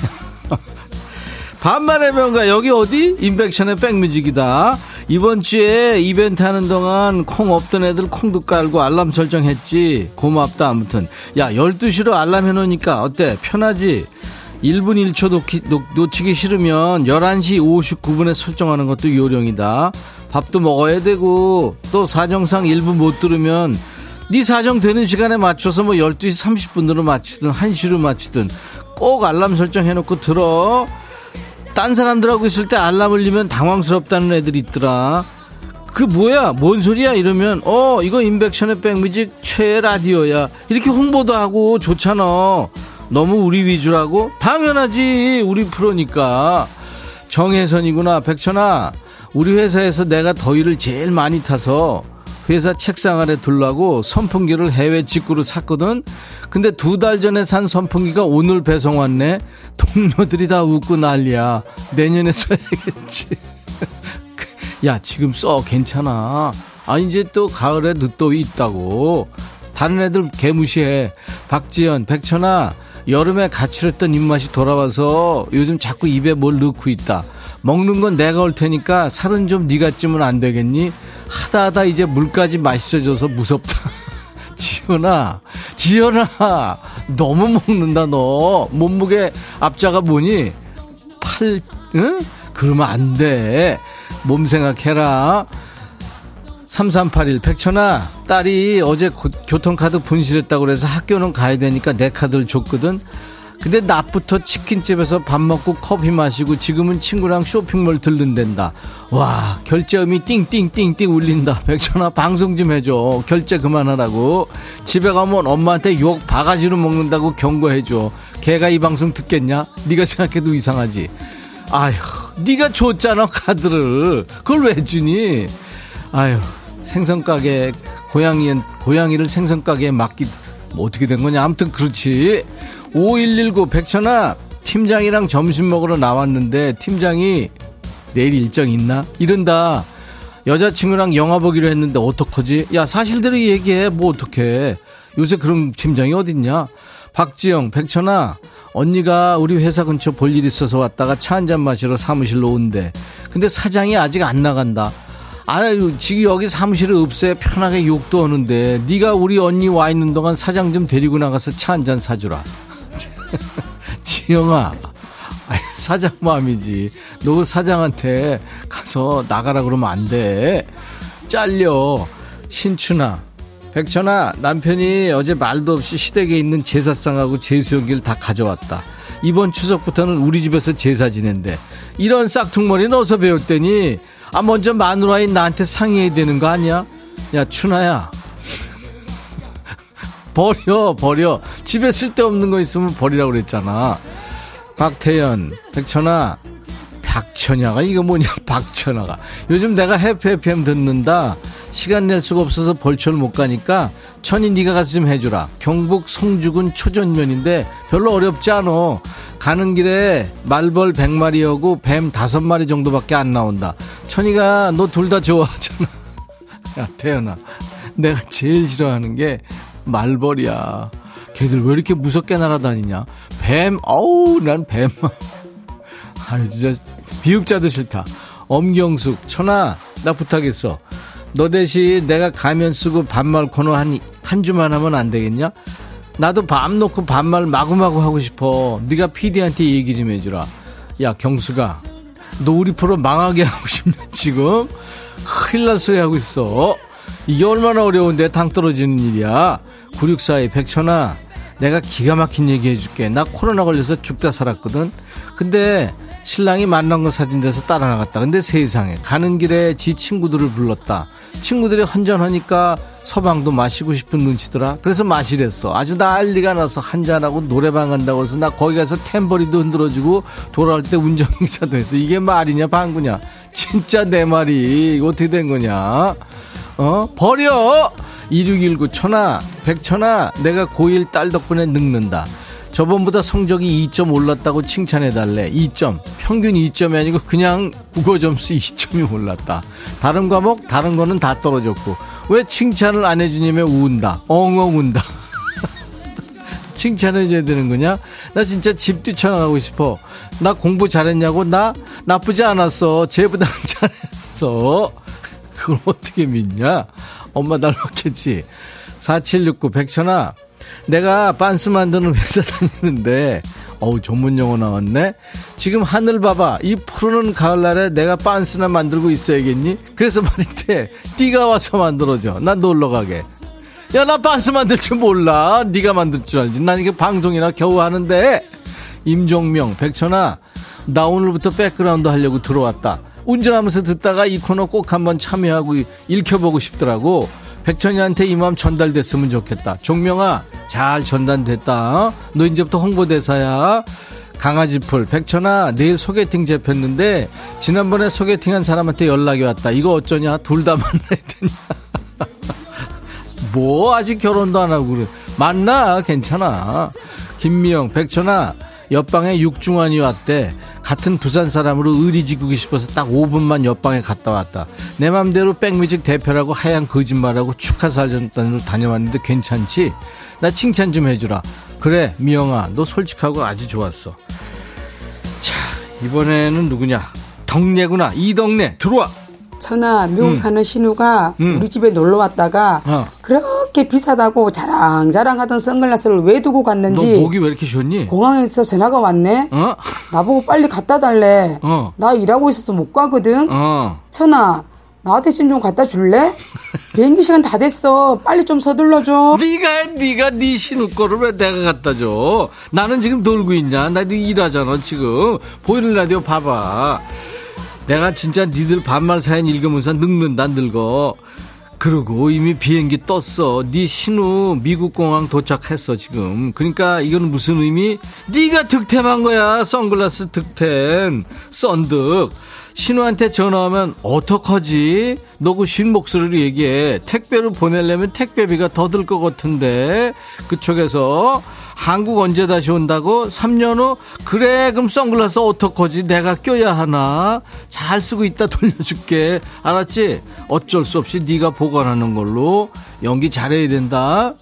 반만의 명가 여기 어디? 인백션의 백뮤직이다. 이번 주에 이벤트 하는 동안 콩 없던 애들 콩도 깔고 알람 설정했지. 고맙다 아무튼. 야 12시로 알람 해놓으니까 어때? 편하지? 1분 1초 놓기, 놓 치기 싫으면 11시 59분에 설정하는 것도 요령이다. 밥도 먹어야 되고 또 사정상 1분 못 들으면 네 사정 되는 시간에 맞춰서 뭐 12시 30분으로 맞추든 1시로 맞추든 꼭 알람 설정해놓고 들어. 딴 사람들하고 있을 때 알람 울리면 당황스럽다는 애들이 있더라. 그 뭐야? 뭔 소리야? 이러면 어 이거 인백션의 백뮤직 최애 라디오야. 이렇게 홍보도 하고 좋잖아. 너무 우리 위주라고? 당연하지. 우리 프로니까. 정혜선이구나. 백천아. 우리 회사에서 내가 더위를 제일 많이 타서 회사 책상 아래 둘라고 선풍기를 해외 직구로 샀거든. 근데 두 달 전에 산 선풍기가 오늘 배송 왔네. 동료들이 다 웃고 난리야. 내년에 써야겠지. *laughs* *laughs* 야, 지금 써. 괜찮아. 아, 이제 또 가을에 늦더위 있다고. 다른 애들 개무시해. 박지연, 백천아, 여름에 가출했던 입맛이 돌아와서 요즘 자꾸 입에 뭘 넣고 있다. 먹는 건 내가 올 테니까 살은 좀 네가 찌면 안 되겠니? 하다 하다 이제 물까지 맛있어져서 무섭다. *laughs* 지연아, 지연아, 너무 먹는다, 너. 몸무게 앞자가 뭐니? 팔, 응? 그러면 안 돼. 몸 생각해라. 3381, 백천아, 딸이 어제 고, 교통카드 분실했다고 그래서 학교는 가야 되니까 내 카드를 줬거든. 근데 낮부터 치킨집에서 밥 먹고 커피 마시고 지금은 친구랑 쇼핑몰 들른댄다. 와 결제음이 띵띵띵띵 울린다. 백천아 방송 좀 해줘. 결제 그만하라고. 집에 가면 엄마한테 욕 바가지로 먹는다고 경고해줘. 걔가 이 방송 듣겠냐? 네가 생각해도 이상하지. 아휴 네가 줬잖아 카드를. 그걸 왜 주니? 아휴 생선 가게 고양이 고양이를 생선 가게에 맡기 뭐 어떻게 된 거냐? 아무튼 그렇지. 5119 백천아 팀장이랑 점심 먹으러 나왔는데 팀장이 내일 일정 있나? 이른다. 여자친구랑 영화 보기로 했는데 어떡하지? 야 사실대로 얘기해. 뭐 어떡해. 요새 그런 팀장이 어딨냐? 박지영 백천아 언니가 우리 회사 근처 볼 일 있어서 왔다가 차 한 잔 마시러 사무실로 온대. 근데 사장이 아직 안 나간다. 아유 지금 여기 사무실에 없애 편하게 욕도 하는데 네가 우리 언니 와 있는 동안 사장 좀 데리고 나가서 차 한 잔 사주라. *laughs* 지영아, 사장 마음이지. 너 사장한테 가서 나가라 그러면 안 돼. 잘려. 신춘아, 백천아, 남편이 어제 말도 없이 시댁에 있는 제사상하고 제수용기를 다 가져왔다. 이번 추석부터는 우리 집에서 제사 지낸대. 이런 싹퉁머리는 어디서 배웠더니, 아, 먼저 마누라인 나한테 상의해야 되는 거 아니야? 야, 춘아야. 버려, 버려. 집에 쓸데없는 거 있으면 버리라고 그랬잖아. 박태연, 백천아, 박천야가 이거 뭐냐, *laughs* 박천아가. 요즘 내가 해피 해피햄 듣는다. 시간 낼 수가 없어서 벌초를 못 가니까 천이 네가 가서 좀 해주라. 경북 송주군 초전면인데 별로 어렵지 않어. 가는 길에 말벌 100마리하고 뱀 5마리 정도밖에 안 나온다. 천이가 너 둘 다 좋아하잖아. *laughs* 야, 태연아. 내가 제일 싫어하는 게 말벌이야. 걔들 왜 이렇게 무섭게 날아다니냐? 뱀, 어우, 난 뱀. *laughs* 아유, 진짜, 비읍자도 싫다. 엄경숙, 천아, 나 부탁했어. 너 대신 내가 가면 쓰고 반말 코너 한, 한 주만 하면 안 되겠냐? 나도 밤 놓고 반말 마구마구 하고 싶어. 네가 PD한테 얘기 좀 해주라. 야, 경수가, 너 우리 프로 망하게 *laughs* 하고 싶냐, 지금? 큰일 날 소리 하고 있어. 이게 얼마나 어려운데 당 떨어지는 일이야. 9642 백천아 내가 기가 막힌 얘기 해줄게. 나 코로나 걸려서 죽다 살았거든. 근데 신랑이 만난 거 사진 돼서 따라 나갔다. 근데 세상에 가는 길에 지 친구들을 불렀다. 친구들이 헌전하니까 서방도 마시고 싶은 눈치더라. 그래서 마시랬어. 아주 난리가 나서 한잔하고 노래방 간다고 해서 나 거기 가서 탬버리도 흔들어주고 돌아올 때 운전기사도 했어. 이게 말이냐 방구냐. 진짜 내 말이 어떻게 된 거냐. 어? 버려! 2619 천하, 백천하, 내가 고1 딸 덕분에 늙는다. 저번보다 성적이 2점 올랐다고 칭찬해달래. 2점. 평균 2점이 아니고 그냥 국어 점수 2점이 올랐다. 다른 과목, 다른 거는 다 떨어졌고. 왜 칭찬을 안 해주냐면 운다. 엉엉 운다. *laughs* 칭찬해줘야 되는 거냐? 나 진짜 집 뛰쳐나가고 싶어. 나 공부 잘했냐고? 나 나쁘지 않았어. 쟤보다 *laughs* 잘했어. 그걸 어떻게 믿냐? 엄마 닮았겠지. 4769 백천아, 내가 빤스 만드는 회사 다니는데, 어우, 전문 용어 나왔네? 지금 하늘 봐봐. 이 푸르는 가을날에 내가 빤스나 만들고 있어야겠니? 그래서 말인데, 니가 와서 만들어줘. 난 놀러 가게. 야, 나 빤스 만들 줄 몰라. 네가 만들 줄 알지. 난 이게 방송이나 겨우 하는데. 임종명, 백천아, 나 오늘부터 백그라운드 하려고 들어왔다. 운전하면서 듣다가 이 코너 꼭 한번 참여하고 읽혀보고 싶더라고. 백천이한테 이 마음 전달됐으면 좋겠다. 종명아, 잘 전달됐다. 어? 너 이제부터 홍보대사야. 강아지풀, 백천아, 내일 소개팅 잡혔는데, 지난번에 소개팅한 사람한테 연락이 왔다. 이거 어쩌냐? 둘 다 *laughs* 만나야 되냐? *laughs* 뭐, 아직 결혼도 안 하고 그래. 만나, 괜찮아. 김미영, 백천아, 옆방에 육중환이 왔대. 같은 부산 사람으로 의리 지구기 싶어서 딱 5분만 옆방에 갔다 왔다. 내 맘대로 백뮤직 대표라고 하얀 거짓말하고 축하 사전단으로 다녀왔는데 괜찮지? 나 칭찬 좀 해주라. 그래, 미영아, 너 솔직하고 아주 좋았어. 자, 이번에는 누구냐? 덕내구나. 이덕내, 들어와! 미국 음. 사는 신우가 음. 우리 집에 놀러 왔다가 어. 그렇게 비싸다고 자랑자랑하던 선글라스를 왜 두고 너 갔는지 목이 왜 이렇게 좋니? 공항에서 전화가 왔네. 어? 나보고 빨리 갖다 달래. 어. 나 일하고 있어서 못 가거든. 어. 천아 나 대신 좀 갖다 줄래? *laughs* 비행기 시간 다 됐어. 빨리 좀 서둘러 줘. 네가 해, 네가 네 신을 거를 왜 내가 갖다 줘? 나는 지금 놀고 있냐? 나도 일하잖아 지금. 보이는 라디오 봐봐. 내가 진짜 니들 반말 사연 읽으면서 늙는다 늙어. 그러고 이미 비행기 떴어. 네 신우 미국 공항 도착했어 지금. 그러니까 이건 무슨 의미? 네가 득템한 거야. 선글라스 득템. 썬득. 신우한테 전화하면 어떡하지? 너그 신 목소리로 얘기해. 택배로 보내려면 택배비가 더 들 것 같은데. 그쪽에서 한국 언제 다시 온다고? 3년 후? 그래, 그럼 선글라스 어떡하지? 내가 껴야 하나? 잘 쓰고 있다 돌려줄게. 알았지? 어쩔 수 없이 네가 보관하는 걸로. 연기 잘해야 된다.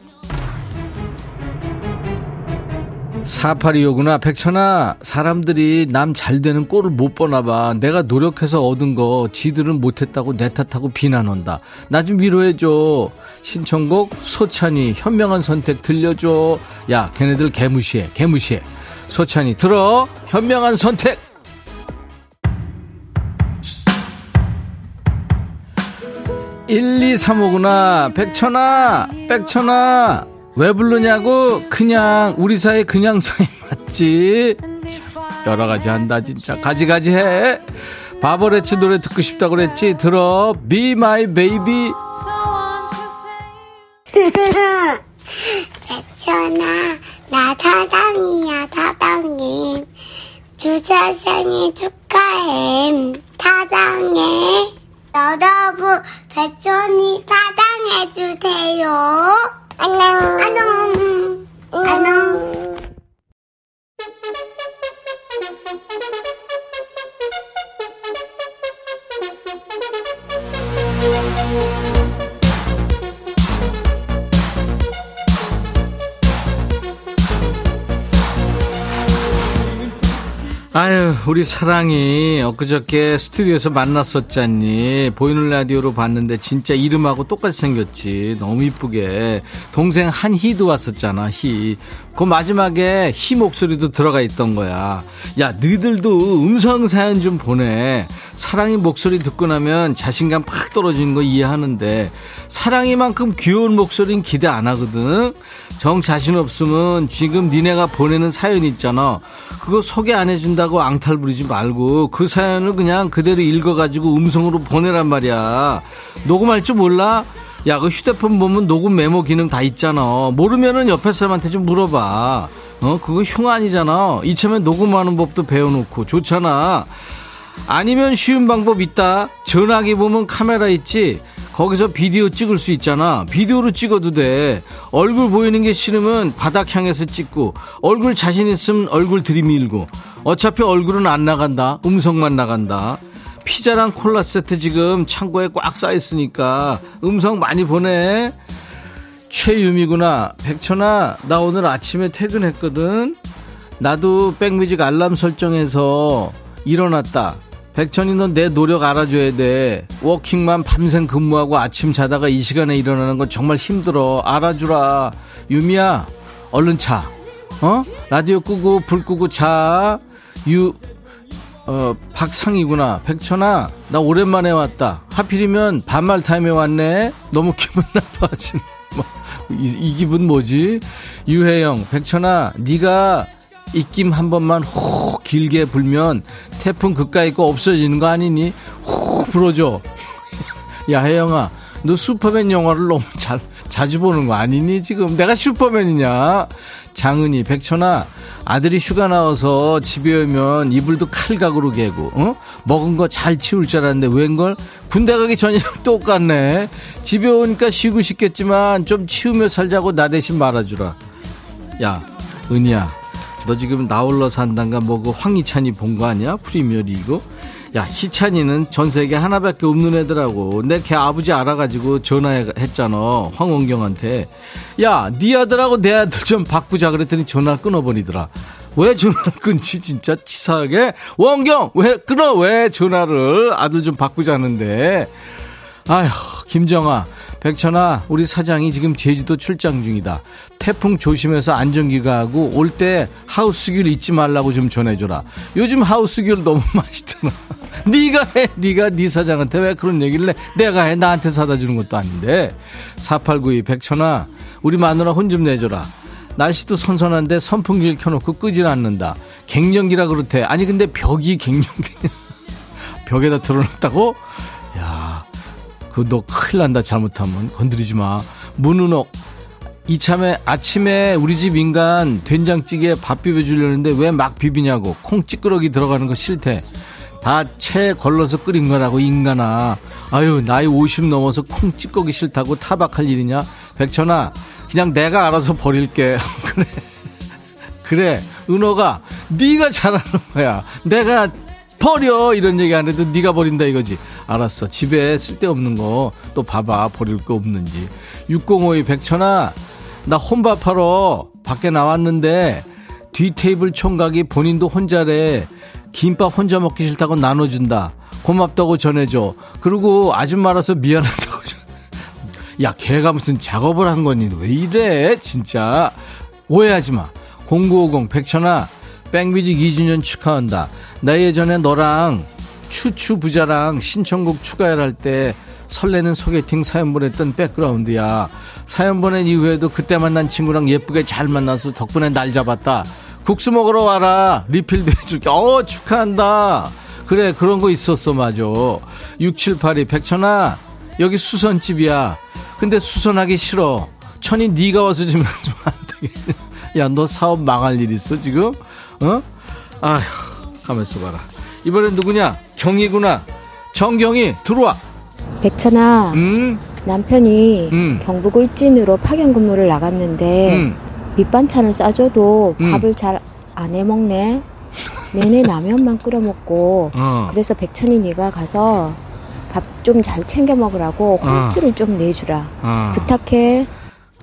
4825구나. 백천아, 사람들이 남 잘 되는 꼴을 못 보나 봐. 내가 노력해서 얻은 거 지들은 못했다고 내 탓하고 비난한다. 나 좀 위로해줘. 신청곡 소찬이 현명한 선택 들려줘. 야, 걔네들 개무시해. 개무시해. 소찬이 들어. 현명한 선택. 1235구나. 백천아, 백천아. 왜 부르냐고? 그냥, 우리 사이 그냥 사이 맞지? 여러 가지 한다, 진짜. 가지가지 해. 바버레치 노래 듣고 싶다고 그랬지? 들어. Be my baby. *laughs* 백천아, 나 사랑이야, 사랑해. 주사 생일 축하해. 사랑해. 여러분, 백천이 사랑해주세요. 안녕, 안녕, 안녕. 아유, 우리 사랑이 엊그저께 스튜디오에서 만났었잖니. 보이는 라디오로 봤는데 진짜 이름하고 똑같이 생겼지. 너무 이쁘게. 동생 한희도 왔었잖아, 희. 그 마지막에 희 목소리도 들어가 있던 거야. 야, 너희들도 음성 사연 좀 보내. 사랑이 목소리 듣고 나면 자신감 팍 떨어지는 거 이해하는데 사랑이만큼 귀여운 목소리는 기대 안 하거든. 정 자신 없으면 지금 니네가 보내는 사연 있잖아. 그거 소개 안 해준다고 앙탈 부리지 말고 그 사연을 그냥 그대로 읽어가지고 음성으로 보내란 말이야. 녹음할 줄 몰라? 야, 그 휴대폰 보면 녹음 메모 기능 다 있잖아. 모르면은 옆에 사람한테 좀 물어봐. 어, 그거 흉 아니잖아. 이참에 녹음하는 법도 배워놓고 좋잖아. 아니면 쉬운 방법 있다. 전화기 보면 카메라 있지. 거기서 비디오 찍을 수 있잖아. 비디오로 찍어도 돼. 얼굴 보이는 게 싫으면 바닥 향해서 찍고 얼굴 자신 있으면 얼굴 들이밀고 어차피 얼굴은 안 나간다 음성만 나간다 피자랑 콜라 세트 지금 창고에 꽉 쌓여있으니까 음성 많이 보내. 최유미구나 백천아 나 오늘 아침에 퇴근했거든. 나도 백뮤직 알람 설정해서 일어났다. 백천이 넌 내 노력 알아줘야 돼. 워킹만 밤샘 근무하고 아침 자다가 이 시간에 일어나는 건 정말 힘들어. 알아주라. 유미야 얼른 자. 어? 라디오 끄고 불 끄고 자. 유, 어, 박상이구나. 백천아, 나 오랜만에 왔다. 하필이면 반말 타임에 왔네. 너무 기분 *laughs* 나빠지네. 뭐, 이, 이 기분 뭐지? 유혜영, 백천아, 네가 입김 한 번만 호 길게 불면 태풍 그까이 거 없어지는 거 아니니? 호 불어줘. *laughs* 야, 혜영아, 너 슈퍼맨 영화를 너무 잘, 자주 보는 거 아니니? 지금 내가 슈퍼맨이냐? 장은이, 백천아, 아들이 휴가 나와서 집에 오면 이불도 칼각으로 개고, 어? 먹은 거 잘 치울 줄 알았는데 웬걸? 군대 가기 전이랑 *laughs* 똑같네. 집에 오니까 쉬고 싶겠지만 좀 치우며 살자고 나 대신 말아주라. 야, 은희야, 너 지금 나 홀로 산단가 뭐그 황희찬이 본 거 아니야? 프리미어 리그? 야, 희찬이는 전 세계 하나밖에 없는 애더라고. 내 걔 아버지 알아가지고 전화했잖아. 황원경한테. 야, 네 아들하고 내 아들 좀 바꾸자 그랬더니 전화 끊어버리더라. 왜 전화를 끊지 진짜 치사하게? 원경 왜 끊어 왜 전화를 아들 좀 바꾸자는데. 아휴 김정아 백천아 우리 사장이 지금 제주도 출장 중이다. 태풍 조심해서 안전기가하고 올 때 하우스귤 잊지 말라고 좀 전해줘라. 요즘 하우스귤 너무 *laughs* 맛있더라. 네가 해, 네가 네 사장한테 왜 그런 얘기를 해? 내가 해, 나한테 사다 주는 것도 아닌데. 4892 백천아, 우리 마누라 혼 좀 내줘라. 날씨도 선선한데 선풍기를 켜놓고 끄질 않는다. 갱년기라 그렇대. 아니 근데 벽이 갱년기. *laughs* 벽에다 틀어놨다고? 야, 그거 너 큰일 난다 잘못하면 건드리지 마. 문은옥. 이참에 아침에 우리 집 인간 된장찌개 밥 비벼주려는데 왜 막 비비냐고 콩 찌끄러기 들어가는 거 싫대. 다 채 걸러서 끓인 거라고 인간아. 아유 나이 50 넘어서 콩 찌꺼기 싫다고 타박할 일이냐? 백천아 그냥 내가 알아서 버릴게. *laughs* 그래. 그래 은호가 네가 잘하는 거야. 내가 버려. 이런 얘기 안 해도 네가 버린다 이거지. 알았어. 집에 쓸데없는 거 또 봐봐. 버릴 거 없는지. 6052 백천아 나 혼밥하러 밖에 나왔는데 뒤 테이블 총각이 본인도 혼자래. 김밥 혼자 먹기 싫다고 나눠준다. 고맙다고 전해줘. 그리고 아줌마라서 미안하다고 *laughs* 야 걔가 무슨 작업을 한 거니? 왜 이래? 진짜. 오해하지 마. 0950 백천아 백뮤직 2주년 축하한다. 나 예전에 너랑 추추 부자랑 신청곡 추가열 할때 설레는 소개팅 사연 보냈던 백그라운드야. 사연 보낸 이후에도 그때 만난 친구랑 예쁘게 잘 만나서 덕분에 날 잡았다. 국수 먹으러 와라. 리필도 해줄게. 어 축하한다. 그래 그런 거 있었어 맞아 6782 백천아 여기 수선집이야. 근데 수선하기 싫어. 천이 네가 와서 좀 *laughs* 좀안 되겠냐 야너 사업 망할 일 있어 지금? 어? 아휴 가만있어 봐라. 이번엔 누구냐? 경이구나. 정경이 들어와 백천아, 음 남편이 음. 경북 울진으로 파견 근무를 나갔는데 음. 밑반찬을 싸줘도 음. 밥을 잘 안 해먹네. 내내 라면만 끓여 먹고 어. 그래서 백천이 네가 가서 밥 좀 잘 챙겨 먹으라고 혼주를 좀 내주라. 어. 부탁해.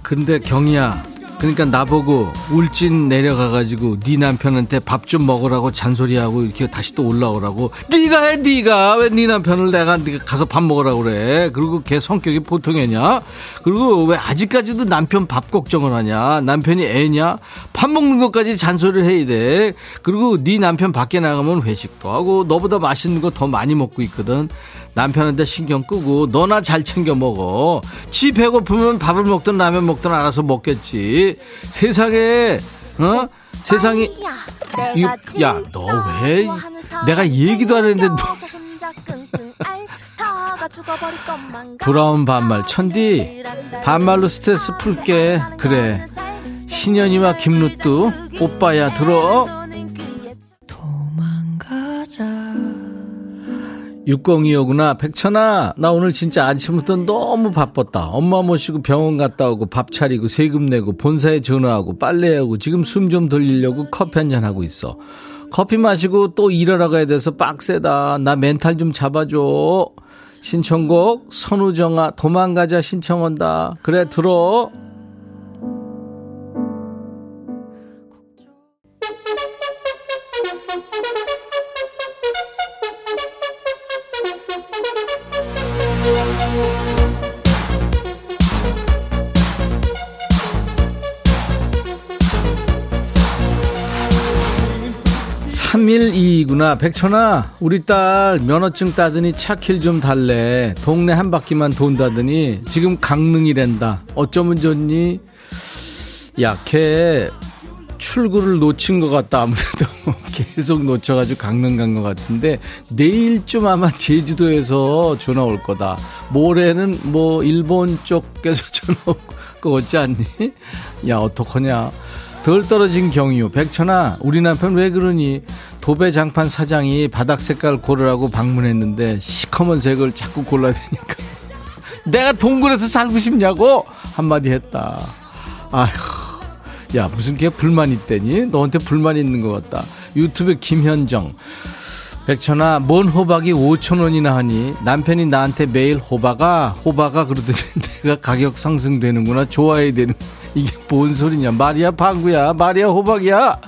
근데 경이야 그러니까 나보고 울진 내려가가지고 네 남편한테 밥 좀 먹으라고 잔소리하고 이렇게 다시 또 올라오라고. 네가 해 네가. 왜 네 남편을 내가 네가 가서 밥 먹으라고 그래? 그리고 걔 성격이 보통이냐? 그리고 왜 아직까지도 남편 밥 걱정을 하냐? 남편이 애냐? 밥 먹는 것까지 잔소리를 해야 돼. 그리고 네 남편 밖에 나가면 회식도 하고 너보다 맛있는 거 더 많이 먹고 있거든 남편한테 신경 끄고 너나 잘 챙겨 먹어. 지 배고프면 밥을 먹든 라면 먹든 알아서 먹겠지. 세상에 어? 세상이 야 너 왜 내가 얘기도 안 했는데 너 브라운 반말 천디 반말로 스트레스 풀게 그래 신현이와 김루뚜 오빠야 들어 602호구나. 백천아, 나 오늘 진짜 아침부터 너무 바빴다. 엄마 모시고 병원 갔다 오고 밥 차리고 세금 내고 본사에 전화하고 빨래하고 지금 숨 좀 돌리려고 커피 한 잔 하고 있어. 커피 마시고 또 일하러 가야 돼서 빡세다. 나 멘탈 좀 잡아줘. 신청곡 선우정아 도망가자 신청한다. 그래 들어. 삼일이구나. 백천아 우리 딸 면허증 따더니 차킬 좀 달래. 동네 한 바퀴만 돈다더니 지금 강릉이랜다. 어쩌면 좋니? 야 걔 출구를 놓친 것 같다. 아무래도 *laughs* 계속 놓쳐가지고 강릉 간 것 같은데 내일쯤 아마 제주도에서 전화 올 거다. 모레는 뭐 일본 쪽에서 *laughs* 전화 올 거 같지 않니? 야 어떡하냐. 덜 떨어진 경유. 백천아 우리 남편 왜 그러니 도배 장판 사장이 바닥 색깔 고르라고 방문했는데 시커먼 색을 자꾸 골라야 되니까. *laughs* 내가 동굴에서 살고 싶냐고 한마디 했다. 아휴 야 무슨 걔 불만 있대니? 너한테 불만 있는 것 같다. 유튜브 김현정. 백천아 뭔 호박이 5천 원이나 하니? 남편이 나한테 매일 호박아 호박아 그러더니 *laughs* 내가 가격 상승되는구나 좋아해야 되는. 이게 뭔 소리냐? 말이야 방구야. 말이야 호박이야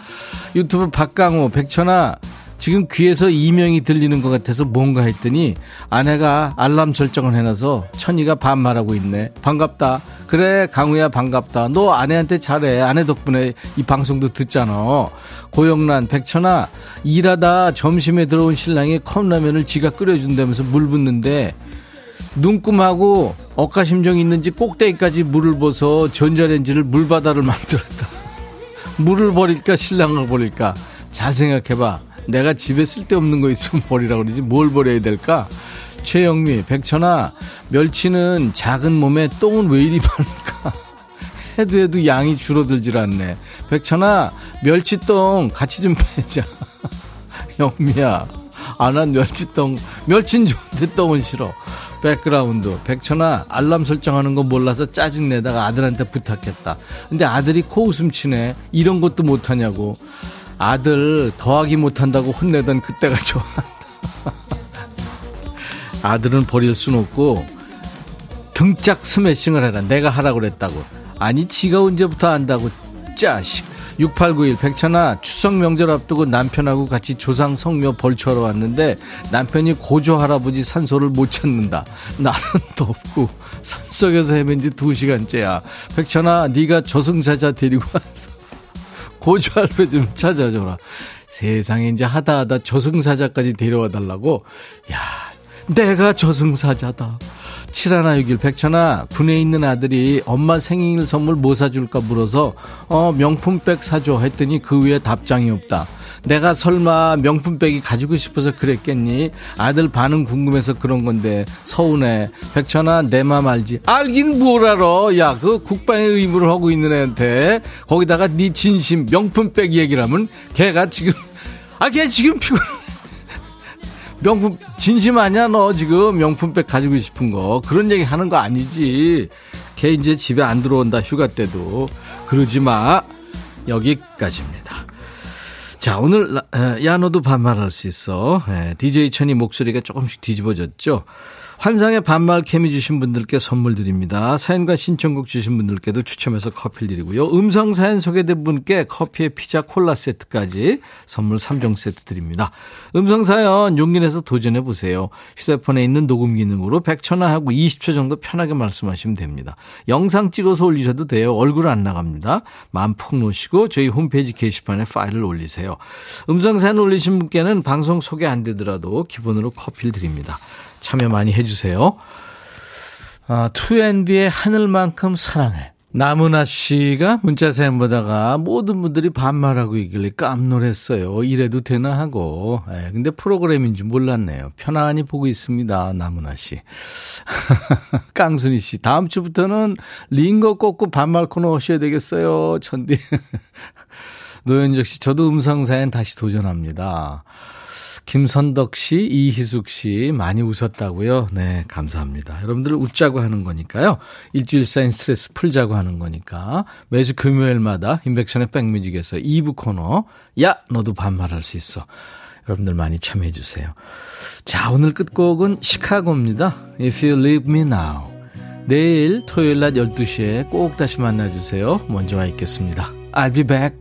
유튜브 박강호 백천아 지금 귀에서 이명이 들리는 것 같아서 뭔가 했더니 아내가 알람 설정을 해놔서 천이가 반말하고 있네. 반갑다. 그래 강우야 반갑다. 너 아내한테 잘해. 아내 덕분에 이 방송도 듣잖아. 고영란 백천아 일하다 점심에 들어온 신랑이 컵라면을 지가 끓여준다면서 물 붓는데 눈금하고 억가심정 있는지 꼭대기까지 물을 벗어 전자레인지를 물바다를 *laughs* 만들었다 물을 버릴까 신랑을 버릴까? 잘 생각해봐. 내가 집에 쓸데없는 거 있으면 버리라고 그러지. 뭘 버려야 될까? 최영미 백천아 멸치는 작은 몸에 똥은 왜 이리 많을까? 해도 해도 양이 줄어들질 않네. 백천아 멸치똥 같이 좀 빼자. *laughs* 영미야 아난 멸치똥 멸치는 좋은데 똥은 싫어 백그라운드 백천아 알람 설정하는 거 몰라서 짜증내다가 아들한테 부탁했다. 근데 아들이 코웃음 치네. 이런 것도 못하냐고. 아들 더하기 못한다고 혼내던 그때가 *laughs* 좋았다. 아들은 버릴 순 없고 등짝 스매싱을 해라. 내가 하라고 그랬다고. 아니 지가 언제부터 안다고 짜식 6891 백천아 추석 명절 앞두고 남편하고 같이 조상 성묘 벌초하러 왔는데 남편이 고조 할아버지 산소를 못 찾는다. 나는 *laughs* 덥고 산속에서 헤맨 지 2시간째야. 백천아 네가 저승사자 데리고 와서 *laughs* 고조 할아버지 좀 찾아줘라. 세상에 이제 하다 하다 저승사자까지 데려와 달라고? 야 내가 저승사자다 7161 백천아 군에 있는 아들이 엄마 생일 선물 뭐 사줄까 물어서 어 명품백 사줘 했더니 그 위에 답장이 없다. 내가 설마 명품백이 가지고 싶어서 그랬겠니? 아들 반응 궁금해서 그런 건데 서운해. 백천아 내 맘 알지? 알긴 뭘 알아. 야 그 국방의 의무를 하고 있는 애한테 거기다가 네 진심 명품백 얘기를 하면 걔가 지금 아 걔 지금 피곤해 명품 진심 아니야 너 지금 명품백 가지고 싶은 거. 그런 얘기 하는 거 아니지. 걔 이제 집에 안 들어온다 휴가 때도. 그러지 마. 여기까지입니다. 자 오늘 야 너도 반말할 수 있어. DJ 천이 목소리가 조금씩 뒤집어졌죠 환상의 반말 케미 주신 분들께 선물 드립니다. 사연과 신청곡 주신 분들께도 추첨해서 커피 드리고요. 음성 사연 소개된 분께 커피에 피자 콜라 세트까지 선물 3종 세트 드립니다. 음성 사연 용기 내서 도전해 보세요. 휴대폰에 있는 녹음 기능으로 100초나 하고 20초 정도 편하게 말씀하시면 됩니다. 영상 찍어서 올리셔도 돼요. 얼굴 안 나갑니다. 마음 푹 놓으시고 저희 홈페이지 게시판에 파일을 올리세요. 음성 사연 올리신 분께는 방송 소개 안 되더라도 기본으로 커피를 드립니다. 참여 많이 해주세요. 아, 2NB의 하늘만큼 사랑해. 나문아 씨가 문자 사연 보다가 모든 분들이 반말하고 있길래 깜놀했어요. 이래도 되나 하고. 예, 근데 프로그램인 줄 몰랐네요. 편안히 보고 있습니다. 나문아 씨. *laughs* 깡순이 씨. 다음 주부터는 링거 꽂고 반말 코너 하셔야 되겠어요. 천디. *laughs* 노현적 씨. 저도 음성 사연 다시 도전합니다. 김선덕 씨, 이희숙 씨 많이 웃었다고요? 네, 감사합니다. 여러분들 웃자고 하는 거니까요. 일주일 쌓인 스트레스 풀자고 하는 거니까 매주 금요일마다 인백션의 백뮤직에서 2부 코너 야 너도 반말할 수 있어. 여러분들 많이 참여해 주세요. 자, 오늘 끝곡은 시카고입니다. If you leave me now. 내일 토요일 낮 12시에 꼭 다시 만나 주세요. 먼저 와 있겠습니다. I'll be back.